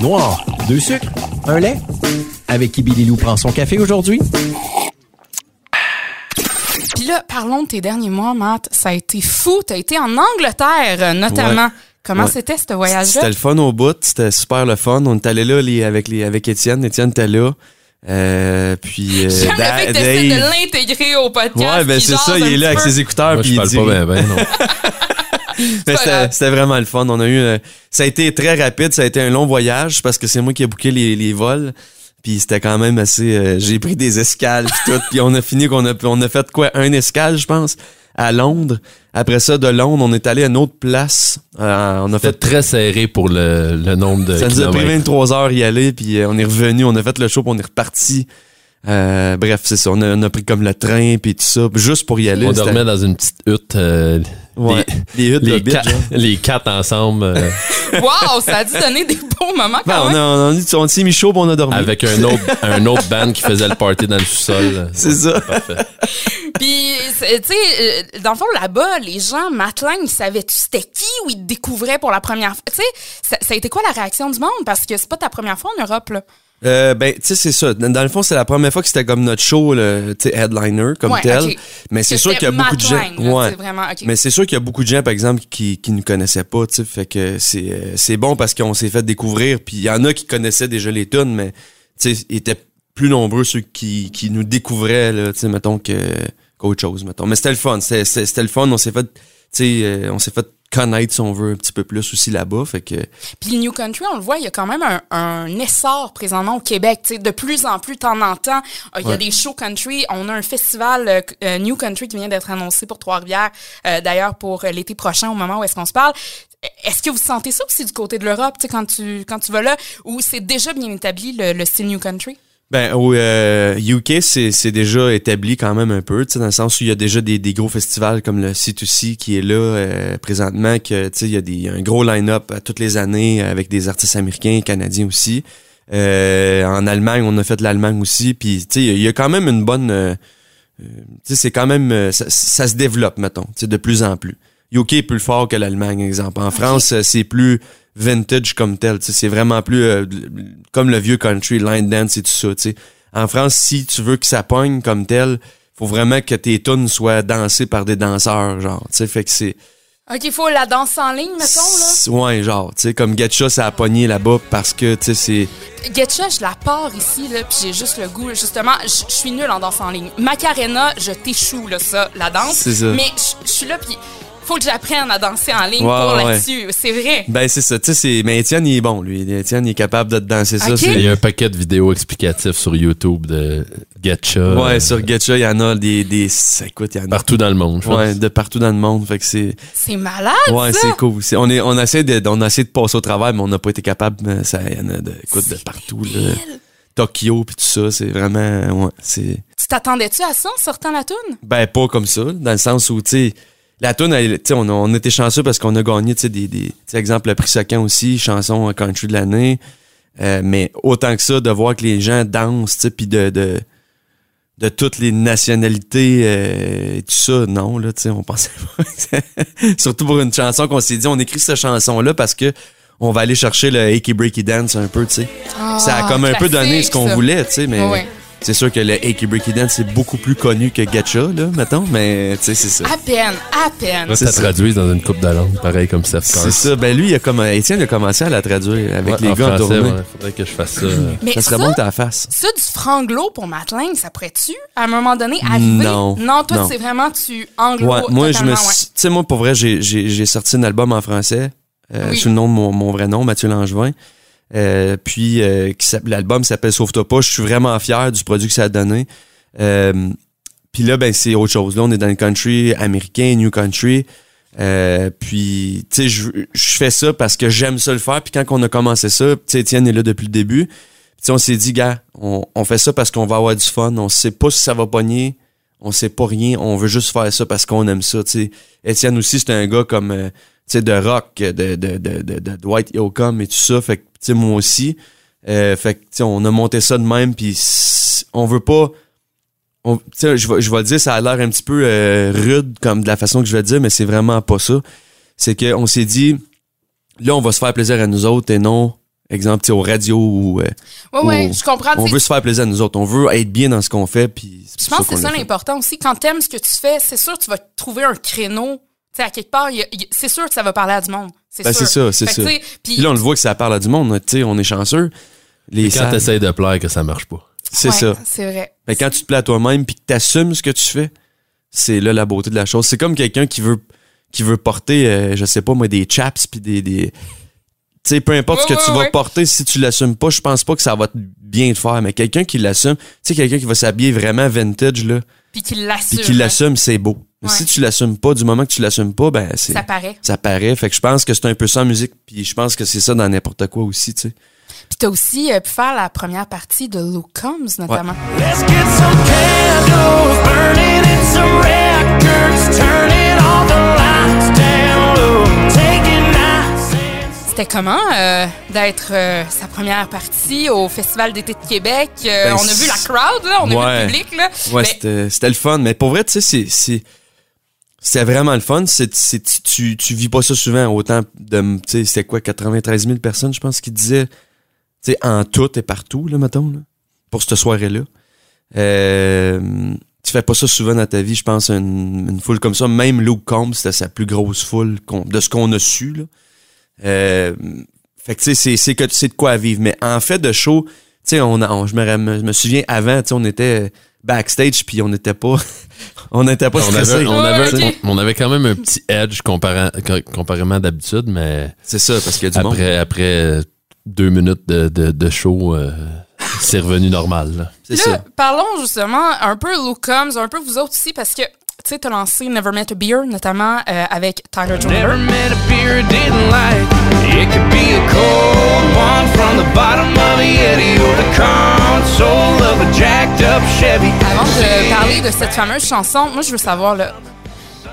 Noir, deux sucres, un lait. Avec qui Billy Lou prend son café aujourd'hui? Puis là, parlons de tes derniers mois, Matt. Ça a été fou. T'as été en Angleterre, notamment. Ouais. Comment Ouais. c'était ce voyage-là? C'était le fun au bout, c'était super le fun. On est allé là les, avec, les, avec Étienne. Étienne était là. Euh, puis euh, J'aime le Da- fait que t'essaies Dave. de l'intégrer au podcast. Ouais, ben c'est ça, un il est là avec peu. ses écouteurs. Moi, puis je il parle dit- pas bien, ben, non. Mais c'était vraiment le fun. On a eu, euh, ça a été très rapide, ça a été un long voyage parce que c'est moi qui ai booké les, les vols. Puis c'était quand même assez. euh, J'ai pris des escales puis tout. Puis on a fini qu'on a, on a fait quoi, un escale, je pense, à Londres. Après ça, de Londres, on est allé à une autre place. Euh, on a C'était fait. très serré pour le, le nombre de Ça nous a pris kilomètres. 23 heures y aller, puis euh, on est revenu, on a fait le show, puis on est reparti. Euh, bref, c'est ça. On a, on a pris comme le train, puis tout ça, juste pour y aller. On dormait dans une petite hutte. euh, Ouais, les les, genre. les quatre ensemble euh, Wow, ça a dû donner des beaux moments Ben, quand on, même. a, on, a, on s'est mis chaud, on a dormi. avec un autre, un autre band qui faisait le party dans le sous-sol. C'est ça. Parfait. Puis, tu sais, euh, dans le fond, là-bas, les gens, Matlang, ils savaient-tu c'était qui ou ils te découvraient pour la première fois? Tu sais, ça, ça a été quoi la réaction du monde? Parce que c'est pas ta première fois en Europe, là. Euh, ben, tu sais, c'est ça. Dans, le fond, c'est la première fois que c'était comme notre show, le, tu sais, headliner, comme Ouais, tel. Mais c'est sûr qu'il y a beaucoup de gens. Là, ouais. vraiment. Mais c'est sûr qu'il y a beaucoup de gens, par exemple, qui, qui nous connaissaient pas, tu sais. Fait que c'est, euh, c'est bon parce qu'on s'est fait découvrir. Puis il y en a qui connaissaient déjà les tunes, mais, tu sais, ils étaient plus nombreux ceux qui, qui nous découvraient, tu sais, mettons, qu'autre chose, mettons. Mais c'était le fun. C'était le fun. On s'est fait, tu sais, euh, on s'est fait connaître, si on veut, un petit peu plus aussi là-bas. Fait que, Puis le New Country, on le voit, il y a quand même un, un essor présentement au Québec. De plus en plus, temps en temps, euh, il y a des shows country. On a un festival euh, euh, New Country qui vient d'être annoncé pour Trois-Rivières, euh, d'ailleurs pour l'été prochain, au moment où est-ce qu'on se parle. Est-ce que vous sentez ça aussi du côté de l'Europe, quand tu, quand tu vas là, ou c'est déjà bien établi le, le style New Country? Ben, au euh, UK, c'est déjà établi quand même un peu, dans le sens où il y a déjà des, des gros festivals comme le C2C qui est là euh, présentement, que, tu sais, il y a des, un gros line-up toutes les années avec des artistes américains, canadiens aussi. Euh, en Allemagne, on a fait l'Allemagne aussi, puis, il y a quand même une bonne... euh, euh, c'est quand même... euh, ça, ça se développe, mettons, de plus en plus. UK est plus fort que l'Allemagne, exemple. En France, euh, c'est plus vintage comme tel. C'est vraiment plus euh, comme le vieux country, line dance et tout ça. En France, si tu veux que ça pogne comme tel, faut vraiment que tes tunes soient dansées par des danseurs, genre. Fait que c'est. OK, il faut la danse en ligne, mettons, là. Ouais, genre, tu sais, comme Getcha, ça a pogné là-bas parce que, tu sais, c'est. Getcha, je la pars ici, là, puis j'ai juste le goût. Justement, je suis nulle en danse en ligne. Macarena, je t'échoue, là, ça, la danse. C'est ça. Mais je- je suis là, puis faut que j'apprenne à danser en ligne Ouais, pour ouais. là-dessus. C'est vrai. Ben, c'est ça, tu sais. Mais Étienne, il est bon, lui. Étienne, il est capable de te danser ça. Il y a un paquet de vidéos explicatives sur YouTube de Getcha. Ouais, euh, sur Getcha, il y en a des. des écoute, il y en a. Partout dans le monde, je pense. Ouais, de partout dans le monde. Fait que c'est. C'est malade, Ouais, ça. c'est cool. On, est, on, essaie de, on a essayé de passer au travail, mais on n'a pas été capable. mais Ça, il y en a de, écoute, de partout. Là. Tokyo puis tout ça, c'est vraiment. Ouais, c'est. Tu t'attendais-tu à ça en sortant la toune? Ben, pas comme ça, dans le sens où, tu sais, la tune, on, a- on était chanceux parce qu'on a gagné, tu des, des exemple, le prix Socan aussi, chanson euh, country de l'année. Euh, mais autant que ça, de voir que les gens dansent, tu puis de, de, de toutes les nationalités euh, et tout ça, non, là, tu sais, on pensait pas. Surtout pour une chanson qu'on s'est dit, on écrit cette chanson-là parce que on va aller chercher le Achy Breaky Dance un peu, tu sais. ça a Ah, comme un peu donné ce qu'on voulait, tu sais, mais. C'est sûr que le Achy Breaky Dance c'est beaucoup plus connu que Gacha, là, mettons, mais tu sais, c'est ça. À peine, à peine. Ça ça. traduise dans une coupe de langue, pareil comme Seth C'est ça. Ben lui, il a comme, Étienne a commencé à la traduire avec Ouais, les en gars en français, tournée. ouais, faudrait que je fasse ça. Mais Ça ça, serait bon que t'en fasses. ça, du franglo pour Matling, ça pourrait-tu, à un moment donné, arriver? Non. Non, toi, c'est vraiment, tu anglo Ouais, moi, je me Tu sais, moi, pour vrai, j'ai- j'ai j'ai sorti un album en français euh, Oui. sous le nom de mon, mon vrai nom, Mathieu Langevin. Euh, puis, euh, l'album s'appelle Sauve-toi pas. Je suis vraiment fier du produit que ça a donné. Euh, puis là, ben, c'est autre chose. Là, on est dans le country américain, new country. Euh, puis, tu sais, je je fais ça parce que j'aime ça le faire. Puis quand on a commencé ça, tu sais, Étienne est là depuis le début. Puis on s'est dit, gars, on, on fait ça parce qu'on va avoir du fun. On sait pas si ça va pogner. On sait pas rien. On veut juste faire ça parce qu'on aime ça, tu sais. Étienne aussi, c'est un gars comme, euh, tu sais, de rock, de, de, de, de, de Dwight Yoakam et tout ça. Fait que, sais, moi aussi. Euh, fait que, tu sais, on a monté ça de même. Puis on veut pas on- tu sais, je vais, je vais le dire, ça a l'air un petit peu euh, rude comme de la façon que je vais le dire, mais c'est vraiment pas ça. C'est qu'on s'est dit, là, on va se faire plaisir à nous autres et non, exemple, aux radios ou euh, Ouais, ouais, je comprends. on veut se faire plaisir à nous autres. On veut être bien dans ce qu'on fait. Puis Je pense que c'est ça l'important aussi. Quand t'aimes ce que tu fais, c'est sûr que tu vas trouver un créneau. Tu sais, à quelque part, c'est sûr que ça va parler à du monde. C'est Ben, sûr. ça, c'est ça. Puis, là, on le voit que ça parle à du monde. Tu sais, on est chanceux. Les Quand salles, t'essayes de plaire, que ça marche pas. c'est ouais, ça. C'est vrai. Mais quand tu te plais à toi-même puis que tu assumes ce que tu fais, c'est là la beauté de la chose. C'est comme quelqu'un qui veut qui veut porter, euh, je sais pas moi, des chaps puis des. des... Tu sais, peu importe Ouais, ce que ouais, tu vas ouais. porter, si tu l'assumes pas, je pense pas que ça va te bien te faire. Mais quelqu'un qui l'assume, tu sais, quelqu'un qui va s'habiller vraiment vintage, là, Puis qu'il l'assume. puis qui l'assume, c'est beau. Mais Ouais. si tu l'assumes pas, du moment que tu l'assumes pas, ben c'est. Ça paraît. ça paraît. Fait que je pense que c'est un peu ça en musique, puis je pense que c'est ça dans n'importe quoi aussi, tu sais. Puis t'as aussi euh, pu faire la première partie de Luke Combs, notamment. Let's get some candles burning and some records, turning all the lights down low, taking nights and C'était comment euh, d'être euh, sa première partie au Festival d'été de Québec? Euh, Ben, on a vu la crowd, là, on a vu le public. Là. Ouais, Mais- c'était le fun. Mais pour vrai, tu sais, c'est- c'est. Vraiment le fun. C'est, c'est, tu, tu vis pas ça souvent. Autant de. Tu sais, c'était quoi, 93 000 personnes, je pense, qui disaient. Tu sais, en tout et partout, là, mettons, là, pour cette soirée-là. Euh, tu fais pas ça souvent dans ta vie, je pense, une, une foule comme ça. Même Luke Combs, c'était sa plus grosse foule de ce qu'on a su, là. Euh, fait que, tu sais, c'est, c'est, que- c'est de quoi vivre. Mais en fait, de show, tu sais, on, on- je me, je me souviens avant, tu sais, on était backstage puis on n'était pas, on n'était pas On stressé. avait, on, avait, on, on avait quand même un petit edge comparant, co- comparément d'habitude, mais C'est ça, parce a du monde. après, après deux minutes de, de, de show, euh, c'est revenu normal. là. Ça. parlons justement un peu Luke Combs, un peu vous autres aussi, parce que tu sais, t'as lancé Never Met a Beer, notamment euh, avec Tyler never Jones. met a beer didn't like. It could be a cold one from the bottom of a Yeti or the console of a Chevy. Avant de parler de cette fameuse chanson, moi, je veux savoir, là,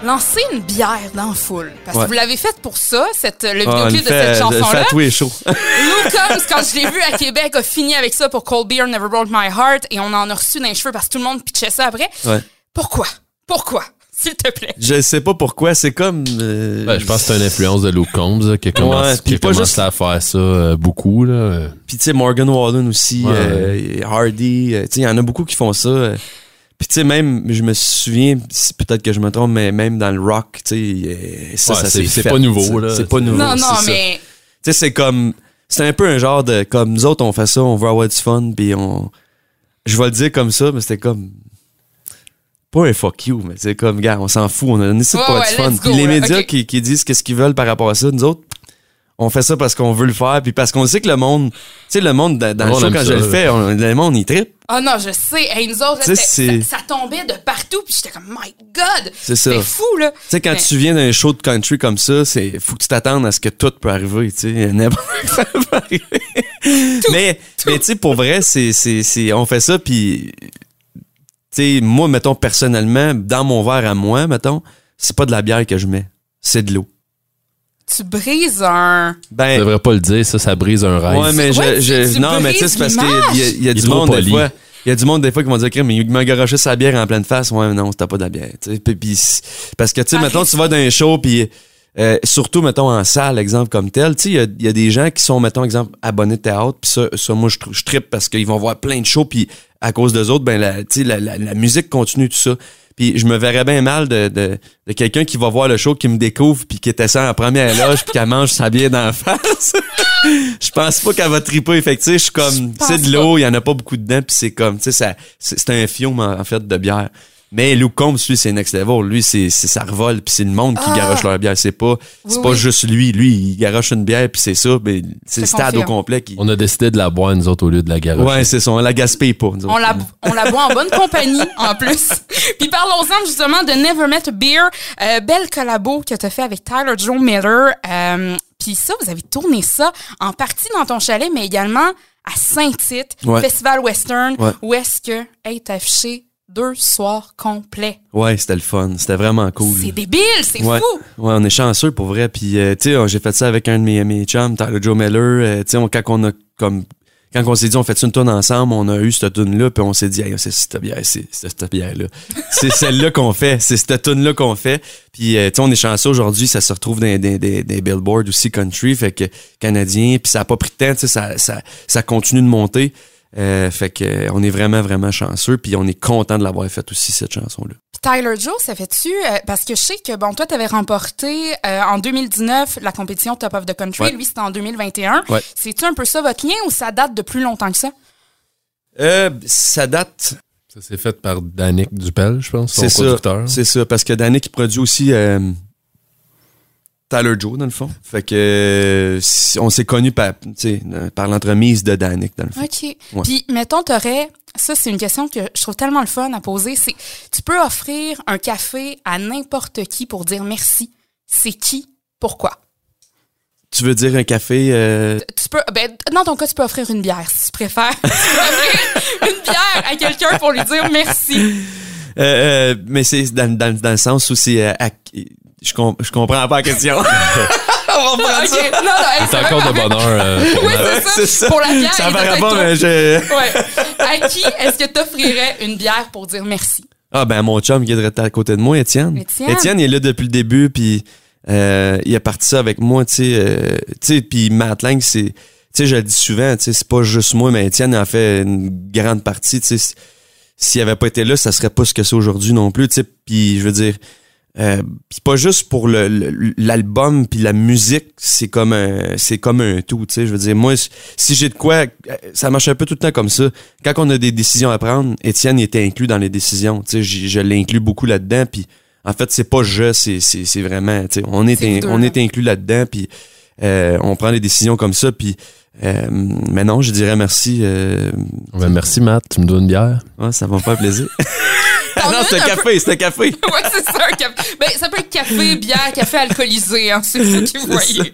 lancer une bière dans la foule. Parce que Ouais. vous l'avez fait pour ça, cette, le Ah, vidéoclip de cette chanson-là. à tous les shows. Luke Combs, quand je l'ai vu à Québec, a fini avec ça pour Cold Beer Never Broke My Heart et on en a reçu dans les cheveux parce que tout le monde pitchait ça après. Ouais. Pourquoi? Pourquoi? S'il te plaît. Je sais pas pourquoi, c'est comme. euh, Ben, je pense que c'est une influence de Luke Combs là, qui a commencé, Ouais, qui puis a pas commencé juste- à faire ça euh, beaucoup. Là. Puis tu sais, Morgan Wallen aussi, Ouais. euh, Hardy, euh, tu sais, il y en a beaucoup qui font ça. euh. Puis tu sais, même, je me souviens, peut-être que je me trompe, mais même dans le rock, tu sais, ça, Ouais, ça c'est- s'est c'est fait, pas nouveau, là. C'est pas nouveau. Non, non, mais Tu sais, c'est comme. C'est un peu un genre de. Comme nous autres, on fait ça, on veut avoir du fun, puis on. Je vais le dire comme ça, mais c'était comme. Pas un fuck you, mais c'est comme, gars, on s'en fout, on a donné ça pour ouais, être fun. go, les médias qui, qui disent qu'est-ce qu'ils veulent par rapport à ça, nous autres, on fait ça parce qu'on veut le faire, puis parce qu'on sait que le monde. Tu sais, le monde, dans, dans Le le monde show, quand ça, je le fais, on- le monde, il trippe. Oh non, je sais. Hey, nous autres, ça, ça tombait de partout, puis j'étais comme, my God! C'est ça. Fou, là. Tu sais, quand Mais- tu viens d'un show de country comme ça, c'est faut que tu t'attendes à ce que tout peut arriver, tu sais, n'importe arriver. mais mais tu sais pour vrai, c'est c'est c'est on fait ça puis sais moi mettons personnellement dans mon verre à moi mettons, c'est pas de la bière que je mets, c'est de l'eau. Tu brises un. Je Ben devrais pas le dire, ça, ça brise un rêve. ouais, mais je, Ouais, je- tu- tu non mais tu sais c'est parce qu'il y a, il y a- du monde des fois il y a du monde des fois qui vont dire mais il m'a garoché sa bière en pleine face. Ouais, non, c'était pas de la bière. tu. Puis- puis parce que, tu sais, mettons, tu vas dans un show, puis euh, surtout, mettons, en salle, exemple, comme tel, tu sais, il y a- il y, a des gens qui sont, mettons, exemple, abonnés de théâtre, puis ça, ça, moi, je, je trippe parce qu'ils vont voir plein de shows, puis à cause d'eux autres, ben, la, tu sais, la, la, la musique continue, tout ça. Puis je me verrais bien mal de, de, de quelqu'un qui va voir le show, qui me découvre, puis qui était ça en première loge, puis qui mange sa bière d'en face. je pense pas qu'elle va triper. Sais, je suis comme, c'est de l'eau, il y en a pas beaucoup dedans, puis c'est comme, tu sais, ça- c'est un fiume, en fait, de bière. Mais Luke Combs, lui, c'est next level. Lui, c'est c'est- ça revole, puis c'est le monde qui Ah! garoche leur bière. C'est pas, c'est Oui, pas oui. juste lui. Lui, il garoche une bière, puis c'est ça. Ben, c'est le stade au complet qui... On a décidé de la boire, nous autres, au lieu de la garocher. Ouais, c'est ça. On la gaspille pas. nous On la, on la boit en bonne compagnie, en plus. Puis parlons-en justement de Never Met a Beer. Euh, belle collabo que t'as fait avec Tyler Joe Miller. Euh, Puis ça, vous avez tourné ça en partie dans ton chalet, mais également à Saint-Tite, Ouais. Festival Western, Ouais. où est-ce que est affiché deux soirs complets. Ouais, c'était le fun. C'était vraiment cool. C'est débile, c'est Ouais. fou! Ouais, on est chanceux pour vrai. Puis, euh, tu sais, j'ai fait ça avec un de mes, mes chums, Tyler Joe Miller. Euh, tu sais, quand on a comme quand on s'est dit on fait une tune ensemble, on a eu cette tune là, puis on s'est dit hey, c'est cette bière, c'est c'est cette bière là, c'est celle-là qu'on fait, c'est cette tune là qu'on fait. Puis euh, tu sais, on est chanceux aujourd'hui, ça se retrouve dans des, des, des billboards aussi country, fait que canadien, puis ça a pas pris de temps, tu sais, ça, ça ça continue de monter. Euh, fait que euh, on est vraiment vraiment chanceux, puis on est content de l'avoir fait aussi cette chanson là. Tyler Joe, ça fait-tu euh, parce que je sais que bon toi tu avais remporté euh, en 2019 la compétition Top of the Country, Ouais. lui c'était en 2021. Ouais. C'est-tu un peu ça votre lien ou ça date de plus longtemps que ça? Euh, ça date Ça s'est fait par Danick Dupel, je pense, son C'est ça. producteur. C'est ça, parce que Danick il produit aussi euh, Tyler Joe, dans le fond. Fait que on s'est connus par, tu sais, par l'entremise de Danick, dans le fond. OK. Puis mettons t'aurais ça c'est une question que je trouve tellement le fun à poser, c'est tu peux offrir un café à n'importe qui pour dire merci. C'est qui? Pourquoi? Tu veux dire un café euh, Tu peux ben dans ton cas tu peux offrir une bière si tu préfères. tu peux offrir une bière à quelqu'un pour lui dire merci. euh, euh, mais c'est dans, dans, dans le sens où c'est euh, je, com- je comprends pas la question. on va ça. Non non, hey, C'est encore de bonheur. euh, pour Oui, c'est ça. Pour la bière Ça va toi. mais je... Ouais. À qui est-ce que tu offrirais une bière pour dire merci? Ah ben mon chum qui est à côté de moi, Étienne. Étienne. il est là depuis le début, puis euh, il a parti ça avec moi, tu sais. euh, tu sais, puis Matt Lang, c'est, tu sais, je le dis souvent, tu sais, c'est pas juste moi, mais Étienne en fait une grande partie, tu sais. s- S'il avait pas été là, ça serait pas ce que c'est aujourd'hui non plus, tu sais. Puis je veux dire, euh, puis pas juste pour le- le- l'album puis la musique, c'est comme un c'est comme un tout, tu sais. Je veux dire, moi, si j'ai de quoi, euh, ça marche un peu tout le temps comme ça. Quand on a des décisions à prendre, Étienne était inclus dans les décisions, tu sais. Je, l'inclus beaucoup là-dedans, puis en fait, c'est pas je, c'est c'est c'est vraiment, tu sais, on est C'est in- on est inclus là-dedans, puis euh, on prend des décisions comme ça, puis euh, mais non, je dirais merci. Euh, Ben, merci, Matt. Tu me dois une bière. ouais, ça va me faire plaisir. T'en non, c'est un un peu- café, c'est un café. Ouais, c'est ça, un café. Ben, ça peut être café, bière, café alcoolisé, hein, c'est vous qui voyez.